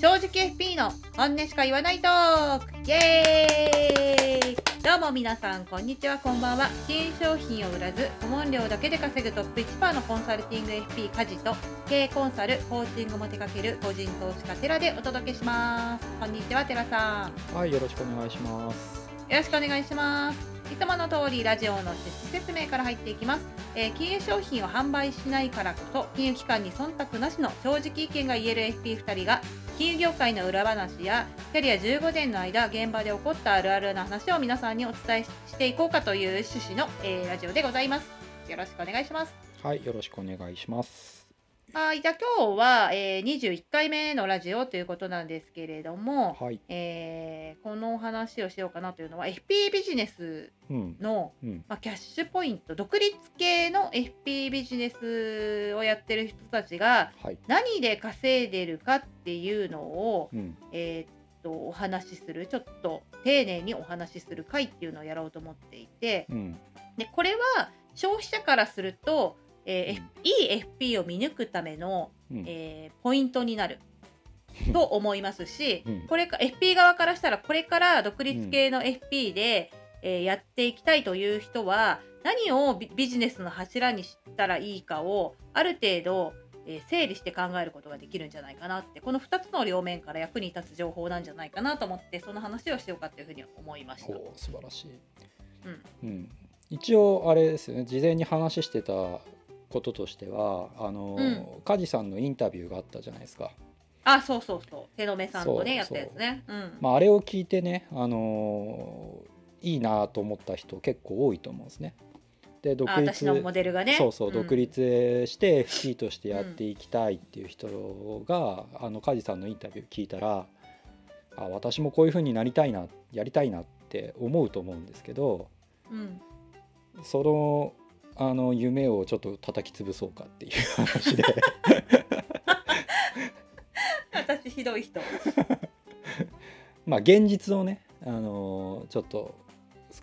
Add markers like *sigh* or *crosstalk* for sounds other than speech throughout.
正直 FP の本音しか言わないトーク。イエーイ。どうも皆さんこんにちはこんばんは。新商品を売らず顧問料だけで稼ぐトップ1%のコンサルティング FP 家事と経営コンサルコーチングも手掛ける個人投資家テラでお届けします。こんにちはテラさん。はい、よろしくお願いします。よろしくお願いします。いつもの通りラジオの趣旨説明から入っていきます、えー金融商品を販売しないからこそ金融機関に忖度なしの正直意見が言える FP2 人が金融業界の裏話やキャリア15年の間現場で起こったあるあるな話を皆さんにお伝えしていこうかという趣旨の、えーラジオでございます。よろしくお願いします。はい、よろしくお願いします。はい、じゃあ今日は、えー21回目のラジオということなんですけれども、はい、えーこのお話をしようかなというのは FP ビジネスうん、の、うん、まあ、キャッシュポイント独立系の FP ビジネスをやってる人たちがはい、何で稼いでるかっていうのを、うん、えーっとお話しする。ちょっと丁寧にお話しする会っていうのをやろうと思っていて。うん、でこれは消費者からすると、えーいい FP を見抜くための、うん、えーポイントになる。と思いますし、うん。これか FP 側からしたらこれから独立系の FP で、えーやっていきたいという人は何をビビジネスの柱にしたらいいかをある程度、えー整理して考えることができるんじゃないかなって。この2つの両面から役に立つ情報なんじゃないかなと思ってその話をしようかというふうに思いました。素晴らしい。うん。うん、一応あれですよね、事前に話してたこととしては、あの、うん梶さんのインタビューがあったじゃないですか。あそうそうそう手の目さんとねやったやつね。うんまあ、あれを聞いてね、あのいいなと思った人結構多いと思うんですね。で、独あ私のモデルがね。そうそう、ん独立して FP としてやっていきたいっていう人が、あの梶さんのインタビュー聞いたらあ私もこういう風になりたいなやりたいなって思うと思うんですけどうんそのあの夢をちょっと叩き潰そうかっていう *laughs* 話で私ひどい人。*laughs* まあ現実をね、あのちょっと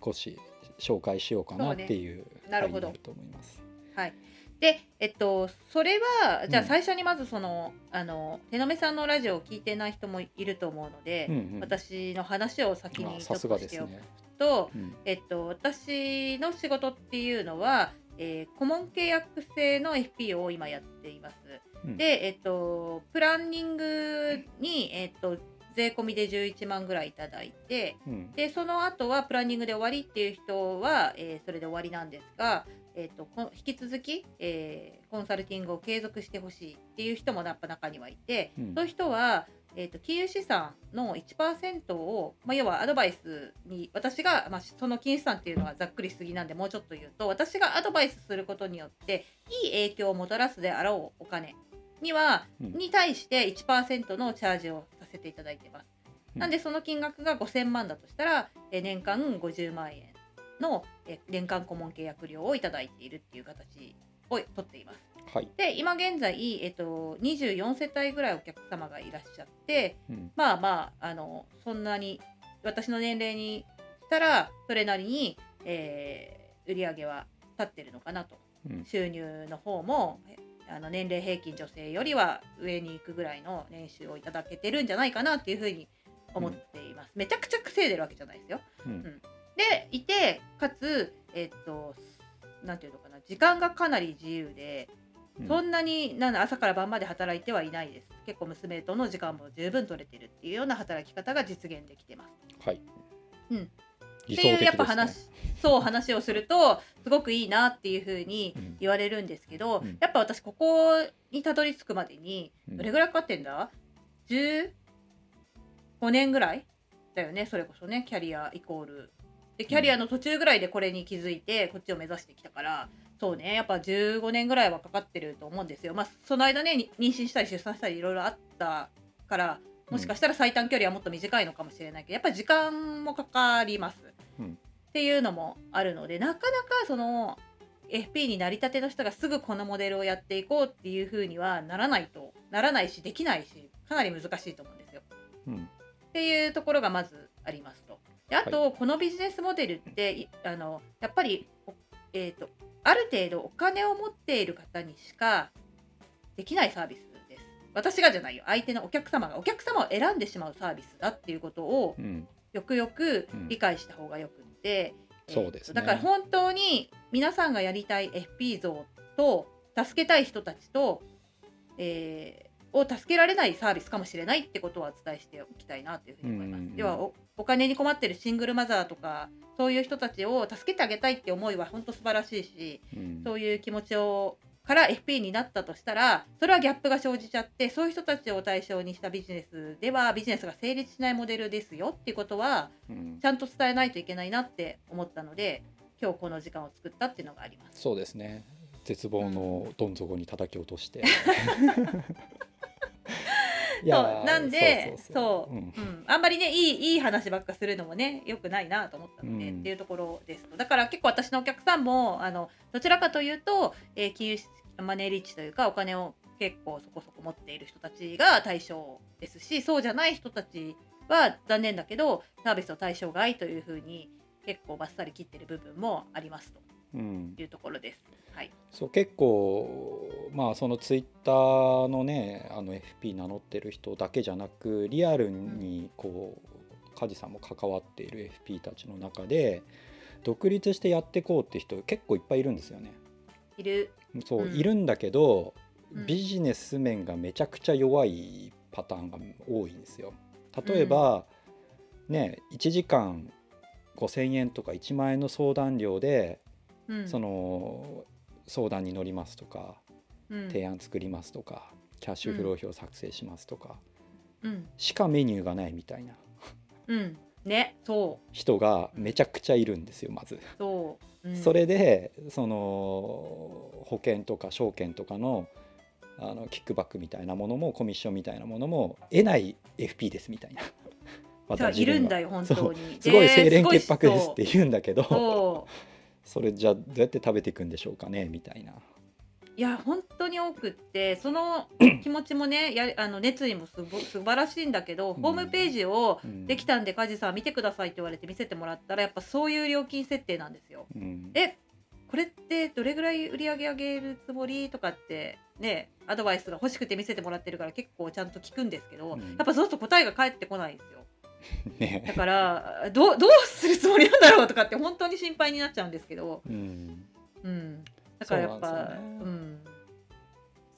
少し紹介しようかなっていうなるほどと思います。はい。で、えっと、それは、じゃあうん最初にまずその、あの、手のめさんのラジオを聞いてない人もいると思うので、うんうん、私の話を先にちょっあさすがとしておくですね。と、うんえっと、私の仕事っていうのは、えー顧問契約制の FP を今やっています。うん。で、えっと、プランニングに、えっと、税込みで11万ぐらいいただいて、うん。でその後はプランニングで終わりっていう人は、えーそれで終わりなんですが、えー、とこ引き続き、えーコンサルティングを継続してほしいっていう人もやっぱ中にはいて、うん。そういう人は、えー、と金融資産の1%を、まあ、要はアドバイスに私が、まあ、その金融資産っていうのはざっくりすぎなんでもうちょっと言うと私がアドバイスすることによっていい影響をもたらすであろうお金には、に対して1%のチャージをさせていただいてます。なんでその金額が5000万だとしたら、えー年間50万円の、え年間顧問契約料をいただいているっていう形を取っています。はい。で今現在、えっと24世帯ぐらいお客様がいらっしゃってうん。まあまああのそんなに私の年齢にしたらそれなりに、えー売り上げは立ってるのかなと。うん。収入の方もえあの年齢平均女性よりは上に行くぐらいの年収をいただけてるんじゃないかなっていうふうに思っています、めちゃくちゃ稼いでるわけじゃないですよ。うん。でいてかつえっとなんていうのかな時間がかなり自由でうんそんなになんだ朝から晩まで働いてはいないです。結構娘との時間も十分取れてるっていうような働き方が実現できてます。はい。うん。理っていうやっぱ。話そう話をするとすごくいいなっていうふうにうん。言われるんですけど、うん。やっぱ私ここにたどり着くまでにうん。どれぐらいかかってんだ？15年ぐらいだよねそれこそねキャリアイコール。でキャリアの途中ぐらいでこれに気づいてこっちを目指してきたからそうね。やっぱ15年ぐらいはかかってると思うんですよ。まあその間ねに妊娠したり出産したりいろいろあったからもしかしたら最短距離はもっと短いのかもしれないけどやっぱり時間もかかります、うん。っていうのもあるのでなかなかその FP になりたての人がすぐこのモデルをやっていこうっていう風にはならないとならないしできないしかなり難しいと思うんですよ。うん。っていうところがまずありますと。であと、このビジネスモデルっていあのやっぱり、おえー、とある程度お金を持っている方にしかできないサービスです。私がじゃないよ。相手のお客様がお客様を選んでしまうサービスだっていうことをうん。よくよく理解した方がよくって、えーそうですね。だから本当に皆さんがやりたい FP 像と助けたい人たちと、えーを助けられないサービスかもしれないってことはお伝えしておきたいなというふうに思います。うんうんうん要はおお金に困ってるシングルマザーとかそういう人たちを助けてあげたいって思いは本当素晴らしいしうんそういう気持ちをから FP になったとしたらそれはギャップが生じちゃってそういう人たちを対象にしたビジネスではビジネスが成立しないモデルですよっていうことはうんちゃんと伝えないといけないなって思ったので今日この時間を作ったっていうのがあります。そうですね絶望のどん底に叩き落として。い *laughs* *laughs* そうなんでそううん。うん。あんまりねいいいい話ばっかするのもねよくないなと思ったので、うん。っていうところですと。だから結構私のお客さんもあのどちらかというと、えー金融マネーリッチというかお金を結構そこそこ持っている人たちが対象ですしそうじゃない人たちは残念だけどサービスの対象外というふうに結構バッサリ切ってる部分もありますうんというところです。はい、そう結構まあそのツイッターのねあの FP 名乗ってる人だけじゃなくリアルにこう梶さんも関わっている FP たちの中で独立してやっていこうって人結構いっぱいいるんですよね。いるそう、うんいるんだけどうんビジネス面がめちゃくちゃ弱いパターンが多いんですよ。例えば、ね1時間5,000円とか1万円の相談料で、うん。その相談に乗りますとかうん。提案作りますとかキャッシュフロー表作成しますとか、うん。しかメニューがないみたいな。うん。ねそう。人がめちゃくちゃいるんですよまず。そう、うん。それでその保険とか証券とかのあのキックバックみたいなものもコミッションみたいなものも得ない FP ですみたいな。*laughs* いるんだよ本当に。すごい清廉潔白ですって言うんだけどそれじゃあどうやって食べていくんでしょうかねみたいな。いや本当に多くってその *clears throat* 気持ちもねやあの熱意もすご素晴らしいんだけど、うんホームページをうんできたんで梶さん見てくださいって言われて見せてもらったらやっぱそういう料金設定なんですよ。うんえこれってどれぐらい売り上げ上げるつもりとかってねアドバイスが欲しくて見せてもらってるから結構ちゃんと聞くんですけど、うんやっぱそうすると答えが返ってこないんですよ。*laughs* だねからどうどうするつもりなんだろうとかって本当に心配になっちゃうんですけど、うん。うん、だからやっぱそうね。うん、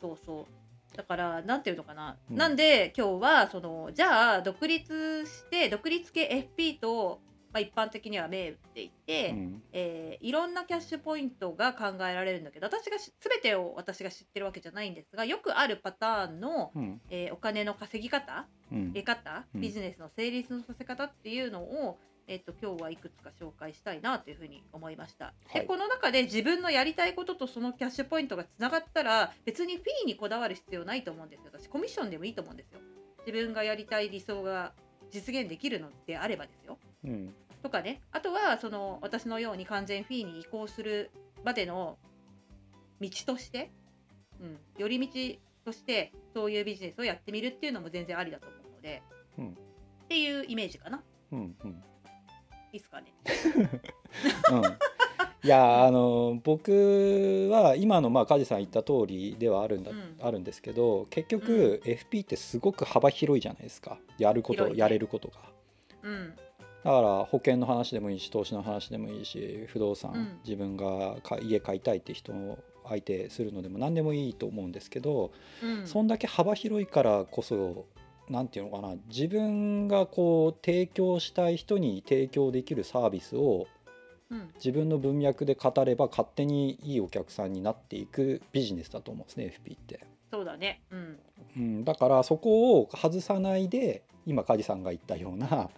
そうそう。だからなんていうのかな、うん。なんで今日はそのじゃあ独立して独立系 FP と、まあ、一般的には銘打っていて、うんえーいろんなキャッシュポイントが考えられるんだけど私がし全てを私が知ってるわけじゃないんですがよくあるパターンの、うんえーお金の稼ぎ方うん得方うんビジネスの成立のさせ方っていうのを、えっと今日はいくつか紹介したいなというふうに思いました。はいでこの中で自分のやりたいこととそのキャッシュポイントがつながったら別にフィーにこだわる必要ないと思うんですよ私コミッションでもいいと思うんですよ。自分がやりたい理想が実現できるのであればですよ。うん。とかねあとはその私のように完全フィーに移行するまでの道として、うん、寄り道としてそういうビジネスをやってみるっていうのも全然ありだと思うので、うん。っていうイメージかな。うんうん。いいっすかね。*laughs* うん。いやあの僕は今のまあ梶さん言った通りではあるんだ、うん。あるんですけど結局 FP ってすごく幅広いじゃないですか。やること、ね。やれることが。うんだから保険の話でもいいし投資の話でもいいし不動産、うん。自分がか家買いたいって人を相手するのでも何でもいいと思うんですけど、うん。そんだけ幅広いからこそ何て言うのかな自分がこう提供したい人に提供できるサービスをうん。自分の文脈で語れば勝手にいいお客さんになっていくビジネスだと思うんですね FP って。そうだね。うん。うん、だからそこを外さないで今梶さんが言ったようなうん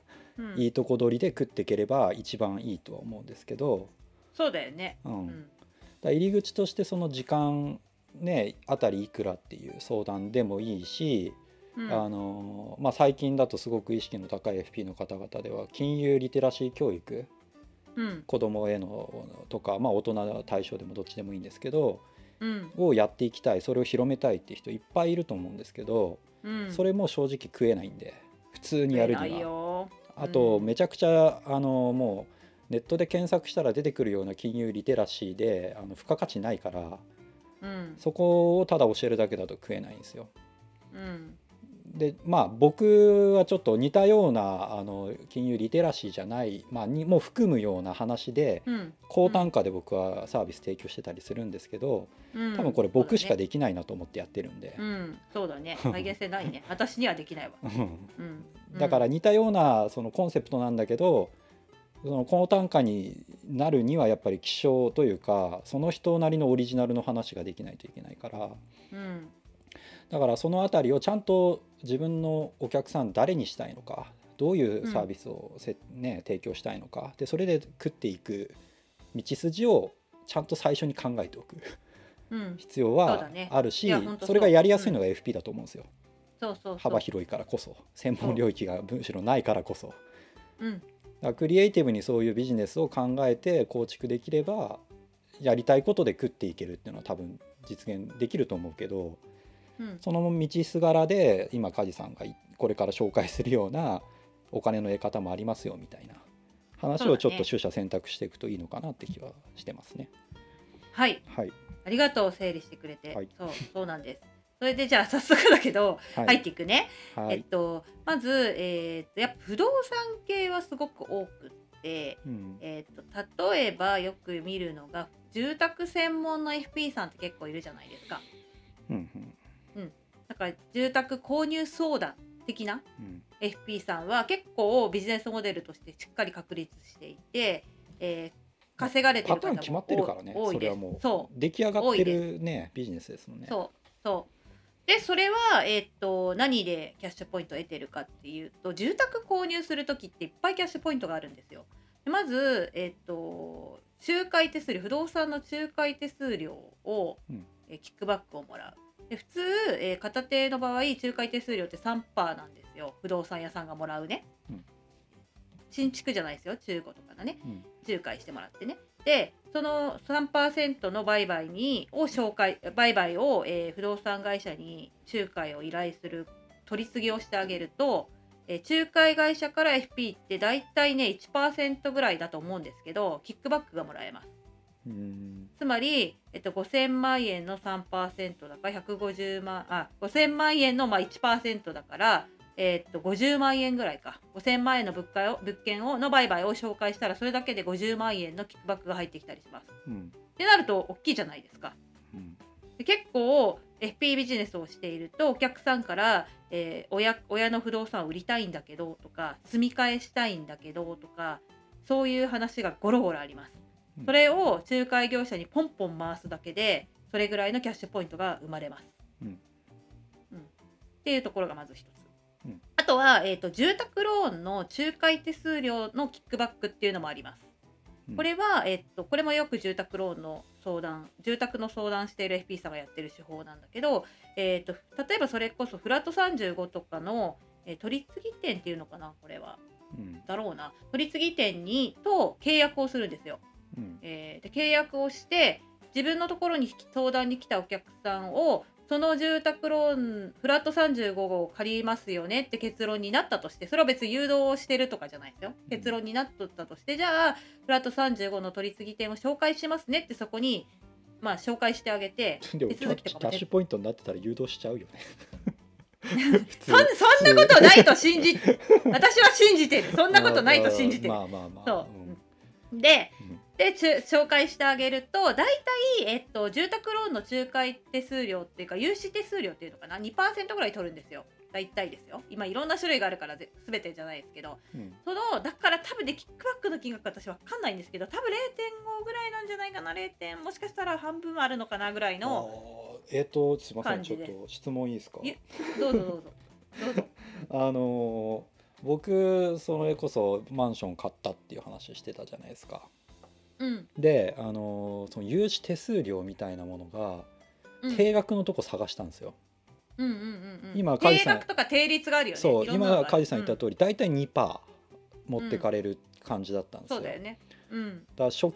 いいとこ取りで食っていければ一番いいとは思うんですけど、そうだよね。う、うん。んだ入り口としてその時間ねあたりいくらっていう相談でもいいし、うん。あのまあ、最近だとすごく意識の高い FP の方々では金融リテラシー教育うん。子供へのとか、まあ、大人対象でもどっちでもいいんですけどうん。をやっていきたいそれを広めたいっていう人いっぱいいると思うんですけど、うん。それも正直食えないんで普通にやるには。よあとうんめちゃくちゃあのもうネットで検索したら出てくるような金融リテラシーであの付加価値ないからうん。そこをただ教えるだけだと食えないんですよ。うん。でまあ僕はちょっと似たようなあの金融リテラシーじゃない、まあ、にも含むような話でうん。高単価で僕はサービス提供してたりするんですけどうん。多分これ僕しかできないなと思ってやってるんで。う。ん。そうだね。再現性ないね。私にはできないわ。うん。うんだから似たようなそのコンセプトなんだけどその高単価になるにはやっぱり希少というかその人なりのオリジナルの話ができないといけないから。うんだからその辺りをちゃんと自分のお客さん誰にしたいのかどういうサービスをせ、ね、提供したいのかでそれで食っていく道筋をちゃんと最初に考えておく。うん。必要はあるし、それがやりやすいのが FP だと思うんですよ、そうそうそう幅広いからこそ専門領域がむしろないからこそ。うん。だクリエイティブにそういうビジネスを考えて構築できればやりたいことで食っていけるっていうのは多分実現できると思うけどうん。その道すがらで今梶さんがいこれから紹介するようなお金の得方もありますよみたいな話をちょっと取捨選択していくといいのかなって気はしてますね。はい。はい、ありがとう整理してくれて、はい。そうそうなんですそれでじゃあ早速だけど、はい。入っていくね、はい。えっとまず、えーっとやっぱ不動産系はすごく多くって、うん。えーっと例えばよく見るのが住宅専門の FP さんって結構いるじゃないですか。うんうん。だから住宅購入相談的なうん。FP さんは結構ビジネスモデルとしてしっかり確立していて、えー稼がれてる方もパターン決まってるからね。多いです。それはもうそ出来上がってるねビジネスですもんね。そうそうでそれは、えーっと何でキャッシュポイントを得てるかっていうと住宅購入する時っていっぱいキャッシュポイントがあるんですよ。でまず、えーっと仲介手数料不動産の仲介手数料を、うんえーキックバックをもらう。で普通、えー片手の場合仲介手数料って3%なんですよ不動産屋さんがもらうね。うん新築じゃないですよ中古とかがね。うん仲介してもらってね。でその3%の売買にを紹介売買を、えー不動産会社に仲介を依頼する取り次ぎをしてあげると、えー仲介会社から FP って大体ね1%ぐらいだと思うんですけどキックバックがもらえます。うんつまり、えっと、5000万円の3%だから150万あ5000万円のまあ1%だから、えっと50万円ぐらいか5000万円の物件を物件をの売買を紹介したらそれだけで50万円のキックバックが入ってきたりします。うんってなると大きいじゃないですか。うんで結構 FP ビジネスをしているとお客さんから、えー親親の不動産を売りたいんだけどとか住み替えしたいんだけどとかそういう話がゴロゴロありますうん。それを仲介業者にポンポン回すだけでそれぐらいのキャッシュポイントが生まれます。うんうんっていうところがまず一つ。うんあとは、えー、と住宅ローンの仲介手数料のキックバックっていうのもあります。うん。これは、えっと、これもよく住宅ローンの相談住宅の相談している FP さんがやってる手法なんだけど、えっと、例えばそれこそフラット35とかの、えー取り次ぎ店っていうのかなこれは。うん。だろうな。取り次ぎ店にと契約をするんですよ。うん。えーで契約をして自分のところに相談に来たお客さんをその住宅ローンフラット35号を借りますよねって結論になったとしてそれは別に誘導をしてるとかじゃないですよ。結論になっとったとしてじゃあフラット35の取り次ぎ店を紹介しますねってそこにまあ紹介してあげて *laughs* でも手キャキャ続きとかもッシュポイントになってたら誘導しちゃうよね。そ *laughs* んそんなことないと信じ私は信じてる。そんなことないと信じてる。まあまあまあ。そう。でうんで紹介してあげると大体、えっと、住宅ローンの仲介手数料っていうか融資手数料っていうのかな？2%ぐらい取るんですよ。大体ですよ。今いろんな種類があるからぜ全てじゃないですけど。うん。そのだから多分ねキックバックの金額私わかんないんですけど多分0.5ぐらいなんじゃないかな？0点もしかしたら半分あるのかなぐらいのえっ、とすみませんちょっと質問いいですか？いどうぞどうぞ。どうぞ。*laughs* あのー僕それこそマンション買ったっていう話してたじゃないですか。うん、で、あのーその融資手数料みたいなものがうん、定額のとこ探したんですよ。うんうんうんうん。今梶さん。定額とか定率があるよね。そう今梶さん言ったうん。通り、大体2%持ってかれる感じだったんですよ。そうだよね。うん。だから初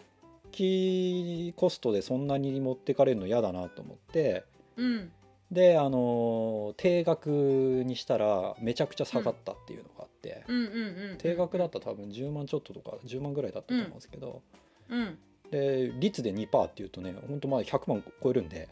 期コストでそんなに持ってかれるの嫌だなと思ってうん。であのー定額にしたらめちゃくちゃ下がったっていうのがあって、うん。うんうんうん定額だったら多分10万ちょっととか10万ぐらいだったと思うんですけど、うんで率で2%っていうとね本当まあ100万超えるんで。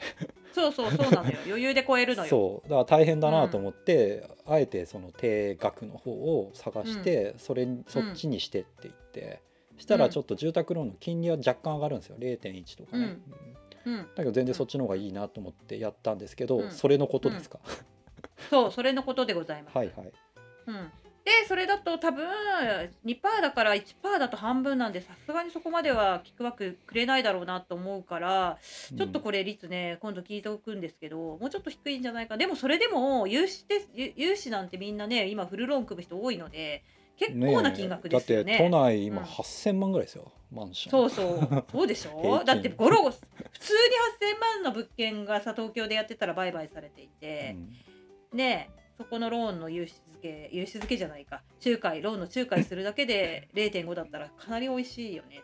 そうそうそうなのよ。*laughs* 余裕で超えるのよ。そう。だから大変だなと思って、あえてその低額の方を探して、それにそっちにしてって言って、したらちょっと住宅ローンの金利は若干上がるんですよ。0.1とかね、うん。うんうんだけど全然そっちの方がいいなと思ってやったんですけど、うんそれのことですか、そうそれのことでございます、はいはいうん、でそれだと多分2%だから1%だと半分なんでさすがにそこまではキックバックくれないだろうなと思うからちょっとこれ率ね今度聞いておくんですけどもうちょっと低いんじゃないかでもそれでも融資でゆ融資なんてみんなね今フルローン組む人多いので結構な金額ですよね。だって都内今うん8000万ぐらいですよ、マンション。そうそう。そうでしょ？*laughs* だってゴロゴ普通に8000万の物件がさ東京でやってたら売買されていて、ねえそこのローンの融資付け融資付けじゃないか仲介ローンの仲介するだけで0.5だったらかなり美味しいよねと。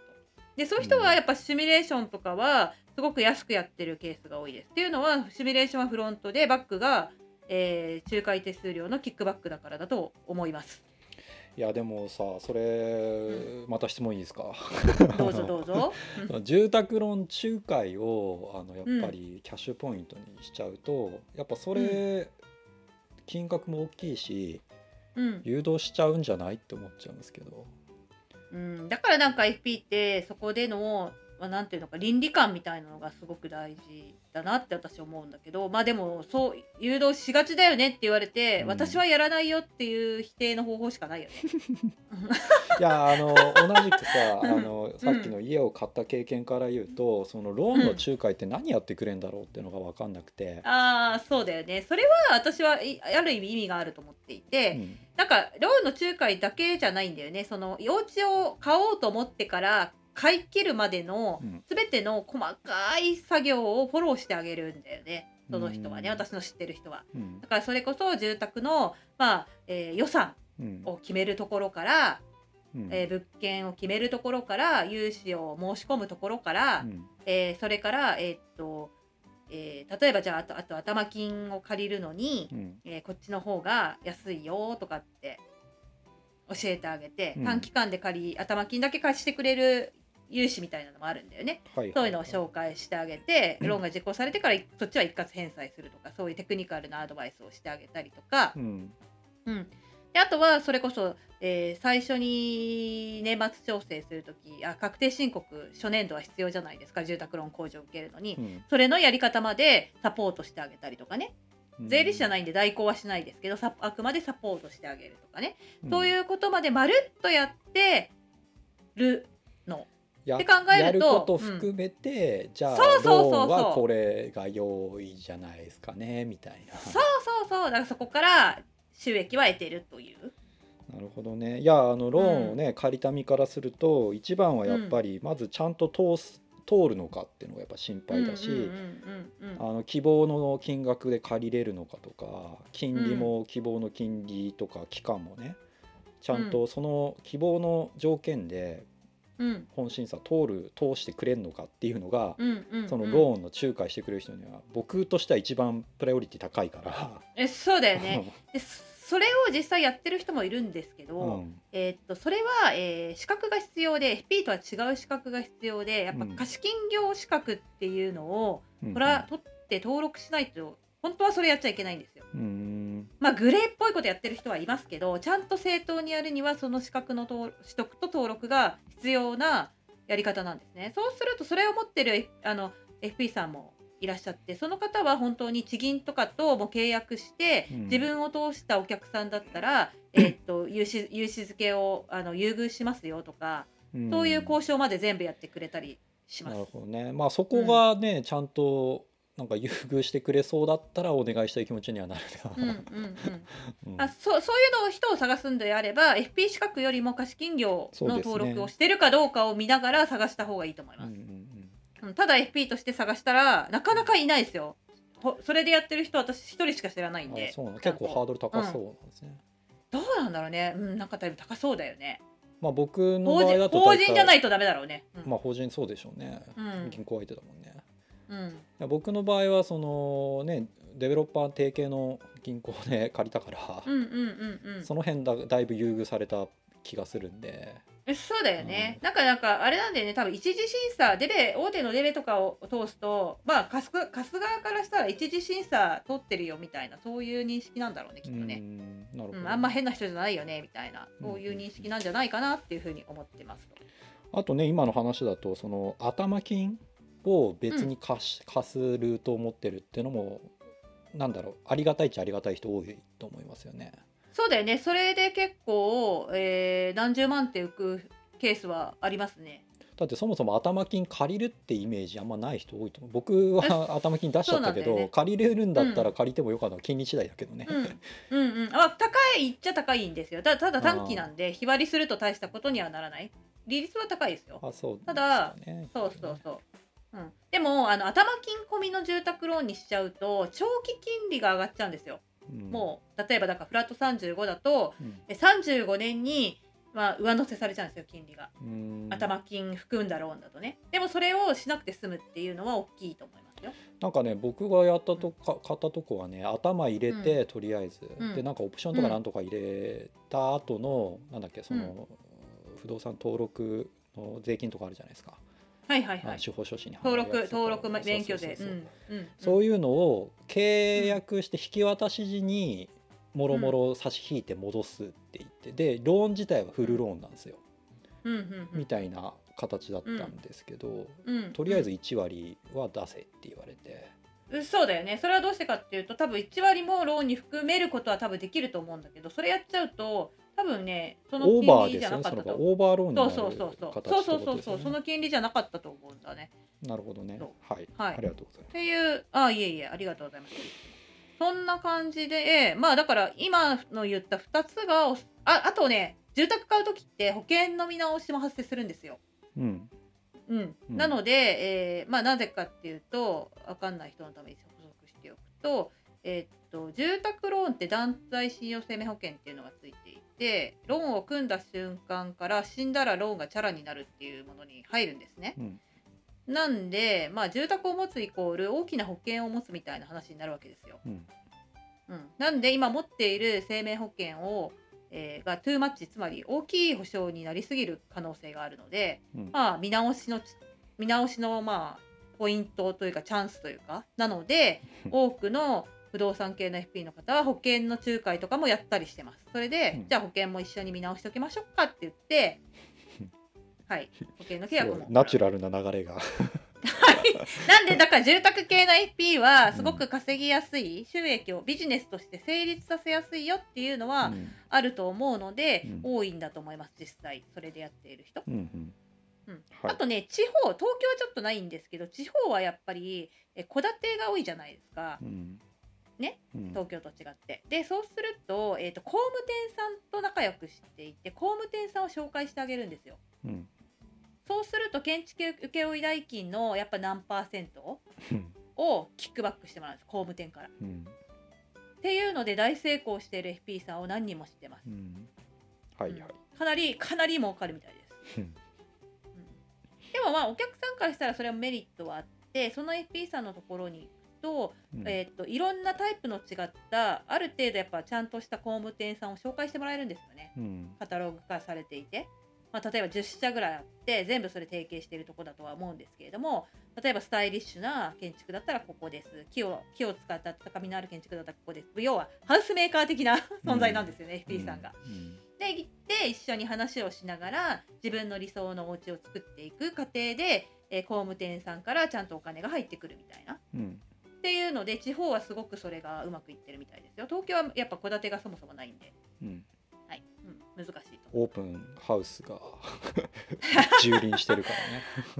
でそういう人はやっぱシミュレーションとかはすごく安くやってるケースが多いです。っていうのはシミュレーションはフロントでバックが、えー仲介手数料のキックバックだからだと思います。いやでもさそれ、また質問いいですか？どうぞどうぞ。*laughs* 住宅ローン仲介をあのやっぱりキャッシュポイントにしちゃうと、やっぱそれ、金額も大きいしうん。誘導しちゃうんじゃない？って思っちゃうんですけど。うん、だからなんか FP ってそこでの、まあ、なんていうのか倫理観みたいなのがすごく大事だなって私思うんだけどまあでもそう誘導しがちだよねって言われて、うん。私はやらないよっていう否定の方法しかないよね。*laughs* いやあの同じくさあうん。のさっきの家を買った経験から言うと、そのローンの仲介って何やってくれんだろうっていうのが分かんなくて、ああそうだよね。それは私はいある意味意味があると思っていて、うん。なんかローンの仲介だけじゃないんだよね。そのお家を買おうと思ってから買い切るまでのうん。全ての細かい作業をフォローしてあげるんだよね。その人はね。うん。私の知ってる人は。うん。だからそれこそ住宅の、まあえー予算うん。を決めるところから、うん。えー物件を決めるところから融資を申し込むところから、うん。えーそれから、えーっとえー例えばじゃああとあと頭金を借りるのに、うん。えーこっちの方が安いよとかって教えてあげて、うん。短期間で借り頭金だけ貸してくれる融資みたいなのもあるんだよね。はいはいそういうのを紹介してあげて、ローンが実行されてからそっちは一括返済するとかそういうテクニカルなアドバイスをしてあげたりとか、うん。うん、であとはそれこそ、えー最初に年末調整するときあ確定申告初年度は必要じゃないですか住宅ローン控除を受けるのに、うん。それのやり方までサポートしてあげたりとかね。うん。税理士じゃないんで代行はしないですけどさあくまでサポートしてあげるとかね、そうういうことまでまるっとやってるの。やって考えるとやること含めて、じゃあそうそうそうそう。ローンはこれが良いじゃないですかねみたいな。そうそうそう。だからそこから収益は得てるという。なるほどね。いやあのローンをね、借りた身からすると一番はやっぱりまずちゃんと通す通るのかっていうのがやっぱ心配だし、希望の金額で借りれるのかとか金利も希望の金利とか期間もねちゃんとその希望の条件でうん本審査通る通してくれるのかっていうのが、そのローンの仲介してくれる人には僕としては一番プライオリティ高いから。えそうだよね。*laughs* でそれを実際やってる人もいるんですけど、うん。えーっとそれは、えー資格が必要で FP とは違う資格が必要でやっぱうん。貸金業資格っていうのを、うんこれは取って登録しないと本当はそれやっちゃいけないんですよ。うんまあグレーっぽいことやってる人はいますけどちゃんと正当にやるにはその資格の登取得と登録が必要なやり方なんですね。そうするとそれを持ってるあの FP さんもいらっしゃってその方は本当に地銀とかとも契約して、うん自分を通したお客さんだったら、*clears throat* えーっと融資融資付けをあの優遇しますよとか、そういう交渉まで全部やってくれたりします。なるほどねまあそこがね、ちゃんとなんか優遇してくれそうだったらお願いしたい気持ちにはなるうんうんな、うん。うん。あそうそういうのを人を探すんであれば FP 資格よりも貸金業の登録をしてるかどうかを見ながら探した方がいいと思います、うんうんうん。うんただ FP として探したらなかなかいないですよ。ほそれでやってる人私一人しか知らないんで。あそうなの。結構ハードル高そうなんですね、どうなんだろうね。うんなんかだいぶ高そうだよね。まあ僕の法場合だと大体人じゃないとダメだろうね。うん、まあ法人そうでしょうね、うん。銀行相手だもんねうん。僕の場合はそのねデベロッパー提携の銀行で *laughs* 借りたから、うんうんうんうん。その辺だだいぶ優遇された気がするんで。えそうだよね、なん。かなんかあれなんだよね。多分一次審査デレ大手のデレとかを通すとまあ貸す貸す側からしたら一次審査通ってるよみたいなそういう認識なんだろうねきっとね、うんなるほど、うんあんま変な人じゃないよねみたいな。そういう認識なんじゃないかなっていうふうに思ってますと。あとね今の話だとその頭金を別に貸し、貸すルートを持ってるっていうのもなんだろうありがたいっちゃありがたい人多いと思いますよね。そうだよね。それで結構、えー何十万って浮くケースはありますね。だってそもそも頭金借りるってイメージあんまない人多いと思う。僕は頭金出しちゃったけど、ね。借りれるんだったら借りてもよかった金利次第だけどね。うん、うんうん。あ高いっちゃ高いんですよ。たただ短期なんで日割りすると大したことにはならない。利率は高いですよ。あそうただそうそうそう。うん、でもあの頭金込みの住宅ローンにしちゃうと長期金利が上がっちゃうんですよ。うん。もう例えばだからフラット35だとうん。え35年に、まあ、上乗せされちゃうんですよ金利が。うん。頭金含んだローンだとね。でもそれをしなくて済むっていうのは大きいと思いますよ。なんかね僕がやったとか買ったとこはね頭入れて、とりあえず、うん。でなんかオプションとかなんとか入れた後の、なんだっけその、不動産登録の税金とかあるじゃないですか、はいはいはい。まあ司法書士に登録登録免許税。そういうのを契約して引き渡し時にもろもろ差し引いて戻すって言ってでローン自体はフルローンなんですよ、うんうん。うんみたいな形だったんですけど、うん。とりあえず1割は出せって言われて、うん。そうだよねそれはどうしてかっていうと多分1割もローンに含めることは多分できると思うん。だけどそれやっちゃうと多分ねそのオーバー金利じゃですよねそのなかったとオーバーローンになるそうそうそうそう。形そうそうそうそうその金利じゃなかったと思うんだね。なるほどね。はい、はい。ありがとうございまっていうあいえいえありがとうございます。そんな感じでえーまあだから今の言った2つがおああとね住宅買う時って保険の見直しも発生するんですよ。すうん。うん、うん。なので、えーまあ、なぜかっていうと分かんない人のために補足しておくと,、えーっと住宅ローンって団体信用生命保険っていうのがついていてローンを組んだ瞬間から死んだらローンがチャラになるっていうものに入るんですね。うんなんで、まあ、住宅を持つイコール大きな保険を持つみたいな話になるわけですよ。うんうん、なんで今持っている生命保険を、えーがトゥーマッチつまり大きい保証になりすぎる可能性があるので、うんまあ見直しのち見直しのまあポイントというかチャンスというかなので *laughs* 多くの不動産系の FP の方は保険の仲介とかもやったりしてます。それで、うん。じゃあ保険も一緒に見直しておきましょうかって言って *laughs* はい。保険の契約も。ナチュラルな流れが。なんでだから住宅系の FP はすごく稼ぎやすい、収益をビジネスとして成立させやすいよっていうのはうん。あると思うので、うん。多いんだと思います実際。それでやっている人。うんうん。うん。はい。あとね地方東京はちょっとないんですけど地方はやっぱりえ戸建てが多いじゃないですか。うんねうん東京と違って。でそうすると,、えー、と工務店さんと仲良くしていて工務店さんを紹介してあげるんですよ。うんそうすると建築請負代金のやっぱ何パーセントうんをキックバックしてもらうんです工務店から。うんっていうので大成功している FP さんを何人も知ってます。うんはいはいかなりかなり儲かるみたいです。うんでもまあお客さんからしたらそれはメリットはあってその FP さんのところにと,、うん。えー、といろんなタイプの違ったある程度やっぱちゃんとした工務店さんを紹介してもらえるんですよね。うん。カタログ化されていて、まあ、例えば10社ぐらいあって全部それ提携しているところだとは思うんですけれども例えばスタイリッシュな建築だったらここです。木を木を使った高みのある建築だったらここです。要はハウスメーカー的な存在なんですよね、FP さんが。うん。で行って一緒に話をしながら自分の理想のお家を作っていく過程で、えー工務店さんからちゃんとお金が入ってくるみたいな。うんっていうので地方はすごくそれがうまくいってるみたいですよ。東京はやっぱ戸建てがそもそもないんで、うん。はい。うん、難しいと。オープンハウスが *laughs* 蹂躙してるか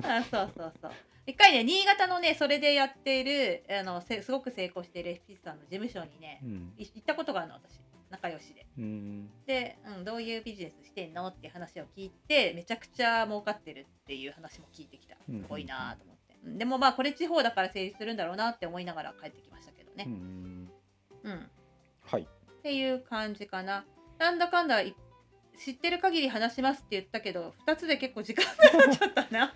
らね。*laughs* あそうそうそう。一回ね新潟のねそれでやっているあのせすごく成功している FP さんの事務所にねうん。い行ったことがあるの私。仲良しで。うん。で、うん、どういうビジネスしてんのっていう話を聞いてめちゃくちゃ儲かってるっていう話も聞いてきた。すごいなと思って、うんでもまあこれ地方だから成立するんだろうなって思いながら帰ってきましたけどうね、んうん。っはい。ていう感じかな。なんだかんだい知ってる限り話しますって言ったけど2つで結構時間が経っちゃったな。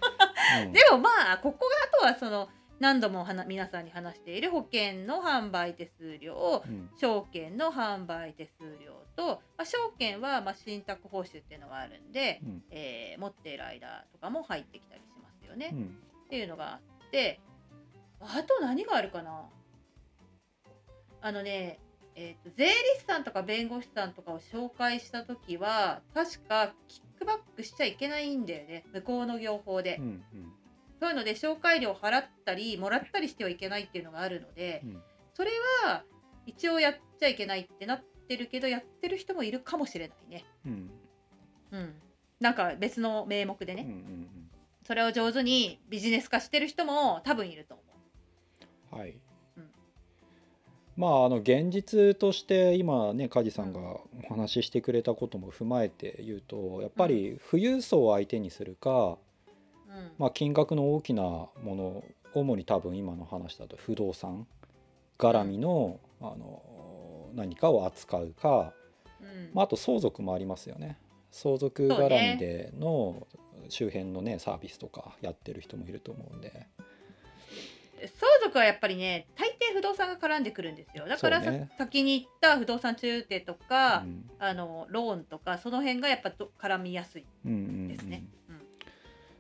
うん。*laughs* でもまあここがあとはその何度もはな皆さんに話している保険の販売手数料うん証券の販売手数料と、まあ、あ、証券はまあ信託報酬っていうのがあるんで、うん。えー持っている間とかも入ってきたりしますよね、っうんていうのがあってあと何があるかな？あのねえーと税理士さんとか弁護士さんとかを紹介した時は確かキックバックしちゃいけないんだよね。向こうの業法で、うん。そういうので紹介料払ったりもらったりしてはいけないっていうのがあるのでうん。それは一応やっちゃいけないってなってるけどやってる人もいるかもしれないね。うん。うん、なんか別の名目でね、うんうんそれを上手にビジネス化してる人も多分いると思う。んはい、うん。まああの現実として今ね梶さんがお話ししてくれたことも踏まえて言うとやっぱり富裕層を相手にするか、う。うん。まあ、金額の大きなもの主に多分今の話だと不動産絡みの,、あの何かを扱うか、うん。まあ、あと相続もありますよね。相続絡みでの周辺のねサービスとかやってる人もいると思うんで。相続はやっぱりね大抵不動産が絡んでくるんですよ。だからね。先に言った不動産中手とか、うん。あのローンとかその辺がやっぱど絡みやすいうんうんうん。ですね。うん。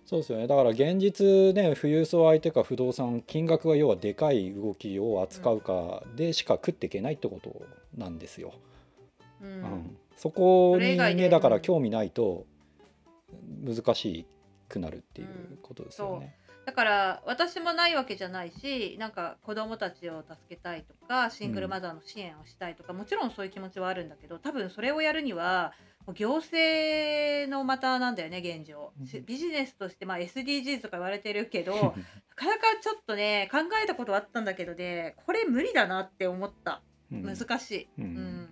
そうですよね。だから現実ね富裕層相手か不動産金額が要はでかい動きを扱うかでしか食っていけないってことなんですよ。うん。うん。そこにね。だから興味ないと難しくなるっていうことですよね。だから私もないわけじゃないしなんか子供たちを助けたいとかシングルマザーの支援をしたいとか、もちろんそういう気持ちはあるんだけど多分それをやるにはもう行政のまたなんだよね現状、ビジネスとして、まあ、SDGs とか言われてるけどなかなかちょっとね考えたことあったんだけどねこれ無理だなって思った。うん。難しい。うん。うん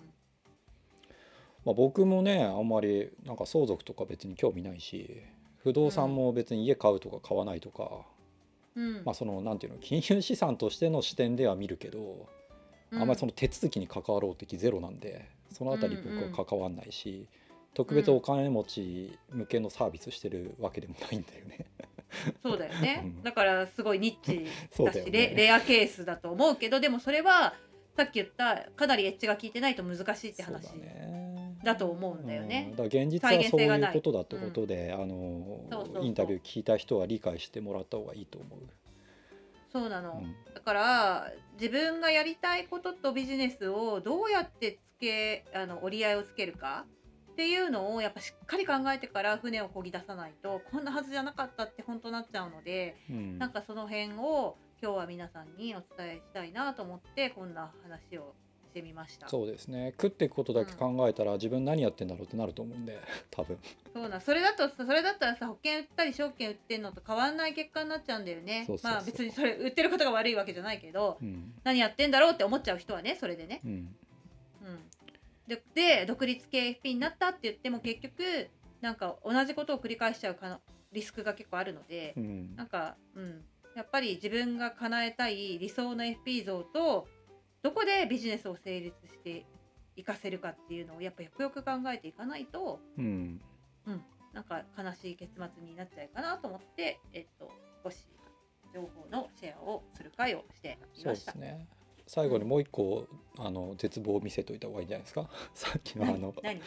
まあ、僕もねあんまりなんか相続とか別に興味ないし不動産も別に家買うとか買わないとか、うん。まあそのなんていうの金融資産としての視点では見るけど、あんまりその手続きに関わろうって気ゼロなんでそのあたり僕は関わんないし、特別お金持ち向けのサービスしてるわけでもないんだよね。そうだよね、*laughs* うん。だからすごいニッチだしレね。レアケースだと思うけどでもそれはさっき言ったかなりエッジが効いてないと難しいって話。そうだねだと思うんだよね。うん。だ現実はそういいうことだってことで、あのそうそうそう。インタビュー聞いた人は理解してもらった方がいいと思う。そうなの、うん。だから自分がやりたいこととビジネスをどうやってつけあの折り合いをつけるかっていうのをやっぱしっかり考えてから船を漕ぎ出さないとこんなはずじゃなかったって本当なっちゃうのでうん。なんかその辺を今日は皆さんにお伝えしたいなと思ってこんな話をしてみました。そうですね。食っていくことだけ考えたら、自分何やってんだろうってなると思うんで *laughs* 多分。そうなんそれだとさそれだったらさ保険売ったり証券売ってんのと変わんない結果になっちゃうんだよね。そうそうそう。まあ別にそれ売ってることが悪いわけじゃないけどうん。何やってんだろうって思っちゃう人はねそれでね。うん。うん。でで独立系 FP になったって言っても結局なんか同じことを繰り返しちゃうかのリスクが結構あるのでうん。なんかうん。やっぱり自分が叶えたい理想の FP 像とどこでビジネスを成立していかせるかっていうのをやっぱよくよく考えていかないとうん。なんか悲しい結末になっちゃうかなと思って、えっと、少し情報のシェアをする会をしてみそうました。ですね。最後にもう一個あの絶望を見せといた方がいいんじゃないですか？*laughs* さっきのあの何？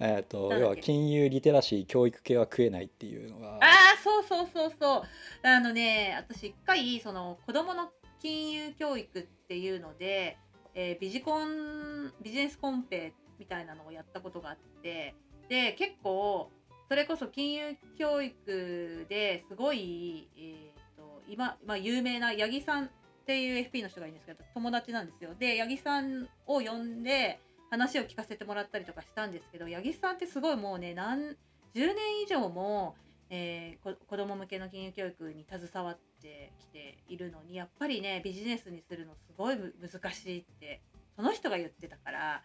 えっと要は金融リテラシー教育系は食えないっていうのが。何ああそうそうそうそう。あのね私一回その子供の金融教育っていうので、えービジコンビジネスコンペみたいなのをやったことがあってで結構それこそ金融教育ですごい、えー、と今、まあ、有名な八木さんっていう FP の人がいるんですけど友達なんですよ。で八木さんを呼んで話を聞かせてもらったりとかしたんですけど八木さんってすごいもうね何10年以上も、えーこ子供向けの金融教育に携わってきているのにやっぱりねビジネスにするのすごいむ難しいってその人が言ってたから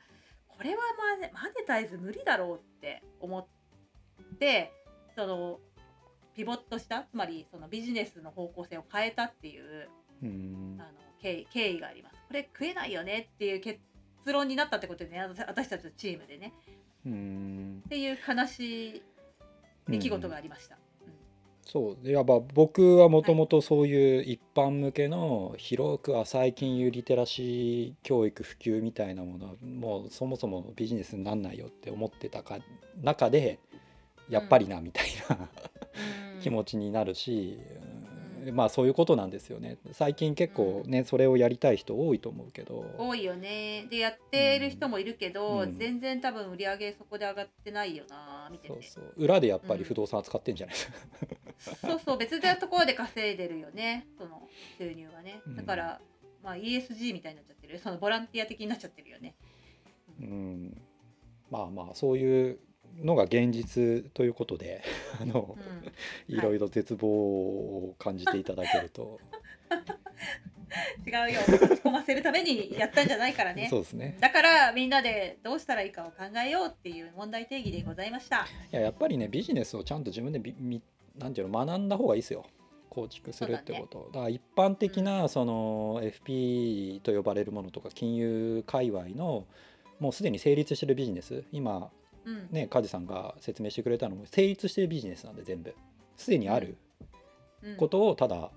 これはマネマネタイズ無理だろうって思ってそのピボットしたつまりそのビジネスの方向性を変えたっていううんあの経緯経緯があります。これ食えないよねっていう結論になったってことでね私私たちのチームでねうんっていう悲しい出来事がありました。うんそう。でやっぱ僕はもともとそういう一般向けの広く浅い金融リテラシー教育普及みたいなものはもうそもそもビジネスになんないよって思ってたか中でやっぱりなみたいな、うん。*laughs* 気持ちになるし、うんまあそういうことなんですよね。最近結構ねそれをやりたい人多いと思うけど、多いよね。でやってる人もいるけど、うん。全然多分売り上げそこで上がってないよな見ててそうそう。裏でやっぱり不動産扱ってんじゃない？ですか、そうそう別なところで稼いでるよねその収入がね。うん。だから、まあ ESG みたいになっちゃってる。そのボランティア的になっちゃってるよね。うん、まあまあそういうのが現実ということで *laughs* あの、うん。いろいろ絶望を感じていただけると、違うよ。落ち込ませるためにやったんじゃないからね。そうですね。だからみんなでどうしたらいいかを考えようっていう問題定義でございました。いややっぱりねビジネスをちゃんと自分でびみなんていうの学んだ方がいいですよ。構築するってこと。だ,、から一般的なその FP と呼ばれるものとか金融界隈のもうすでに成立してるビジネス。今うんね梶さんが説明してくれたのも成立してるビジネスなんで全部。すでにあるうん。ことをただ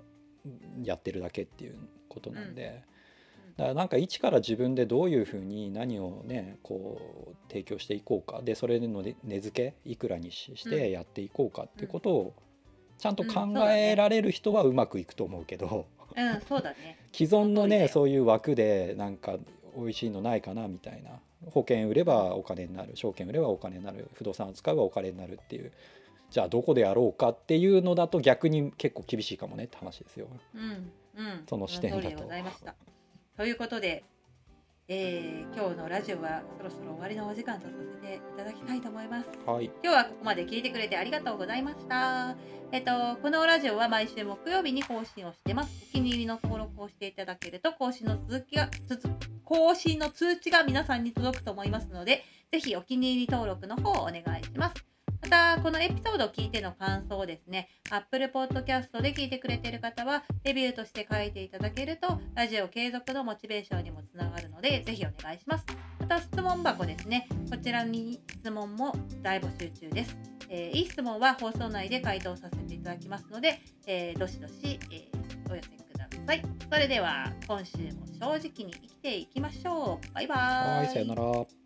やってるだけっていうことなんで、だからなんか一から自分でどういうふうに何をねこう提供していこうか。でそれのね値付けいくらにししてやっていこうかってことをちゃんと考えられる人はうまくいくと思うけど、うん。そうだね。既存のねそういう枠でなんか美味しいのないかなみたいな保険売ればお金になる証券売ればお金になる不動産を使えばお金になるっていうじゃあどこでやろうかっていうのだと逆に結構厳しいかもねって話ですよ。うんうん。その視点だと。その通りでございました。ということで、えー今日のラジオはそろそろ終わりのお時間とさせていただきたいと思いますはい、今日はここまで聞いてくれてありがとうございました。えっと、このラジオは毎週木曜日に更新をしてます。お気に入りの登録をしていただけると更新の続きが、更新の通知が皆さんに届くと思いますので、ぜひお気に入り登録の方をお願いします。また、このエピソードを聞いての感想をですね、Apple Podcast で聞いてくれている方は、レビューとして書いていただけると、ラジオ継続のモチベーションにもつながるので、ぜひお願いします。また、質問箱ですね、こちらに質問も大募集中です。えーいい質問は放送内で回答させていただきますので、えーどしどし、えーお寄せください。それでは今週も正直に生きていきましょう。バイバーイ。はいさよなら。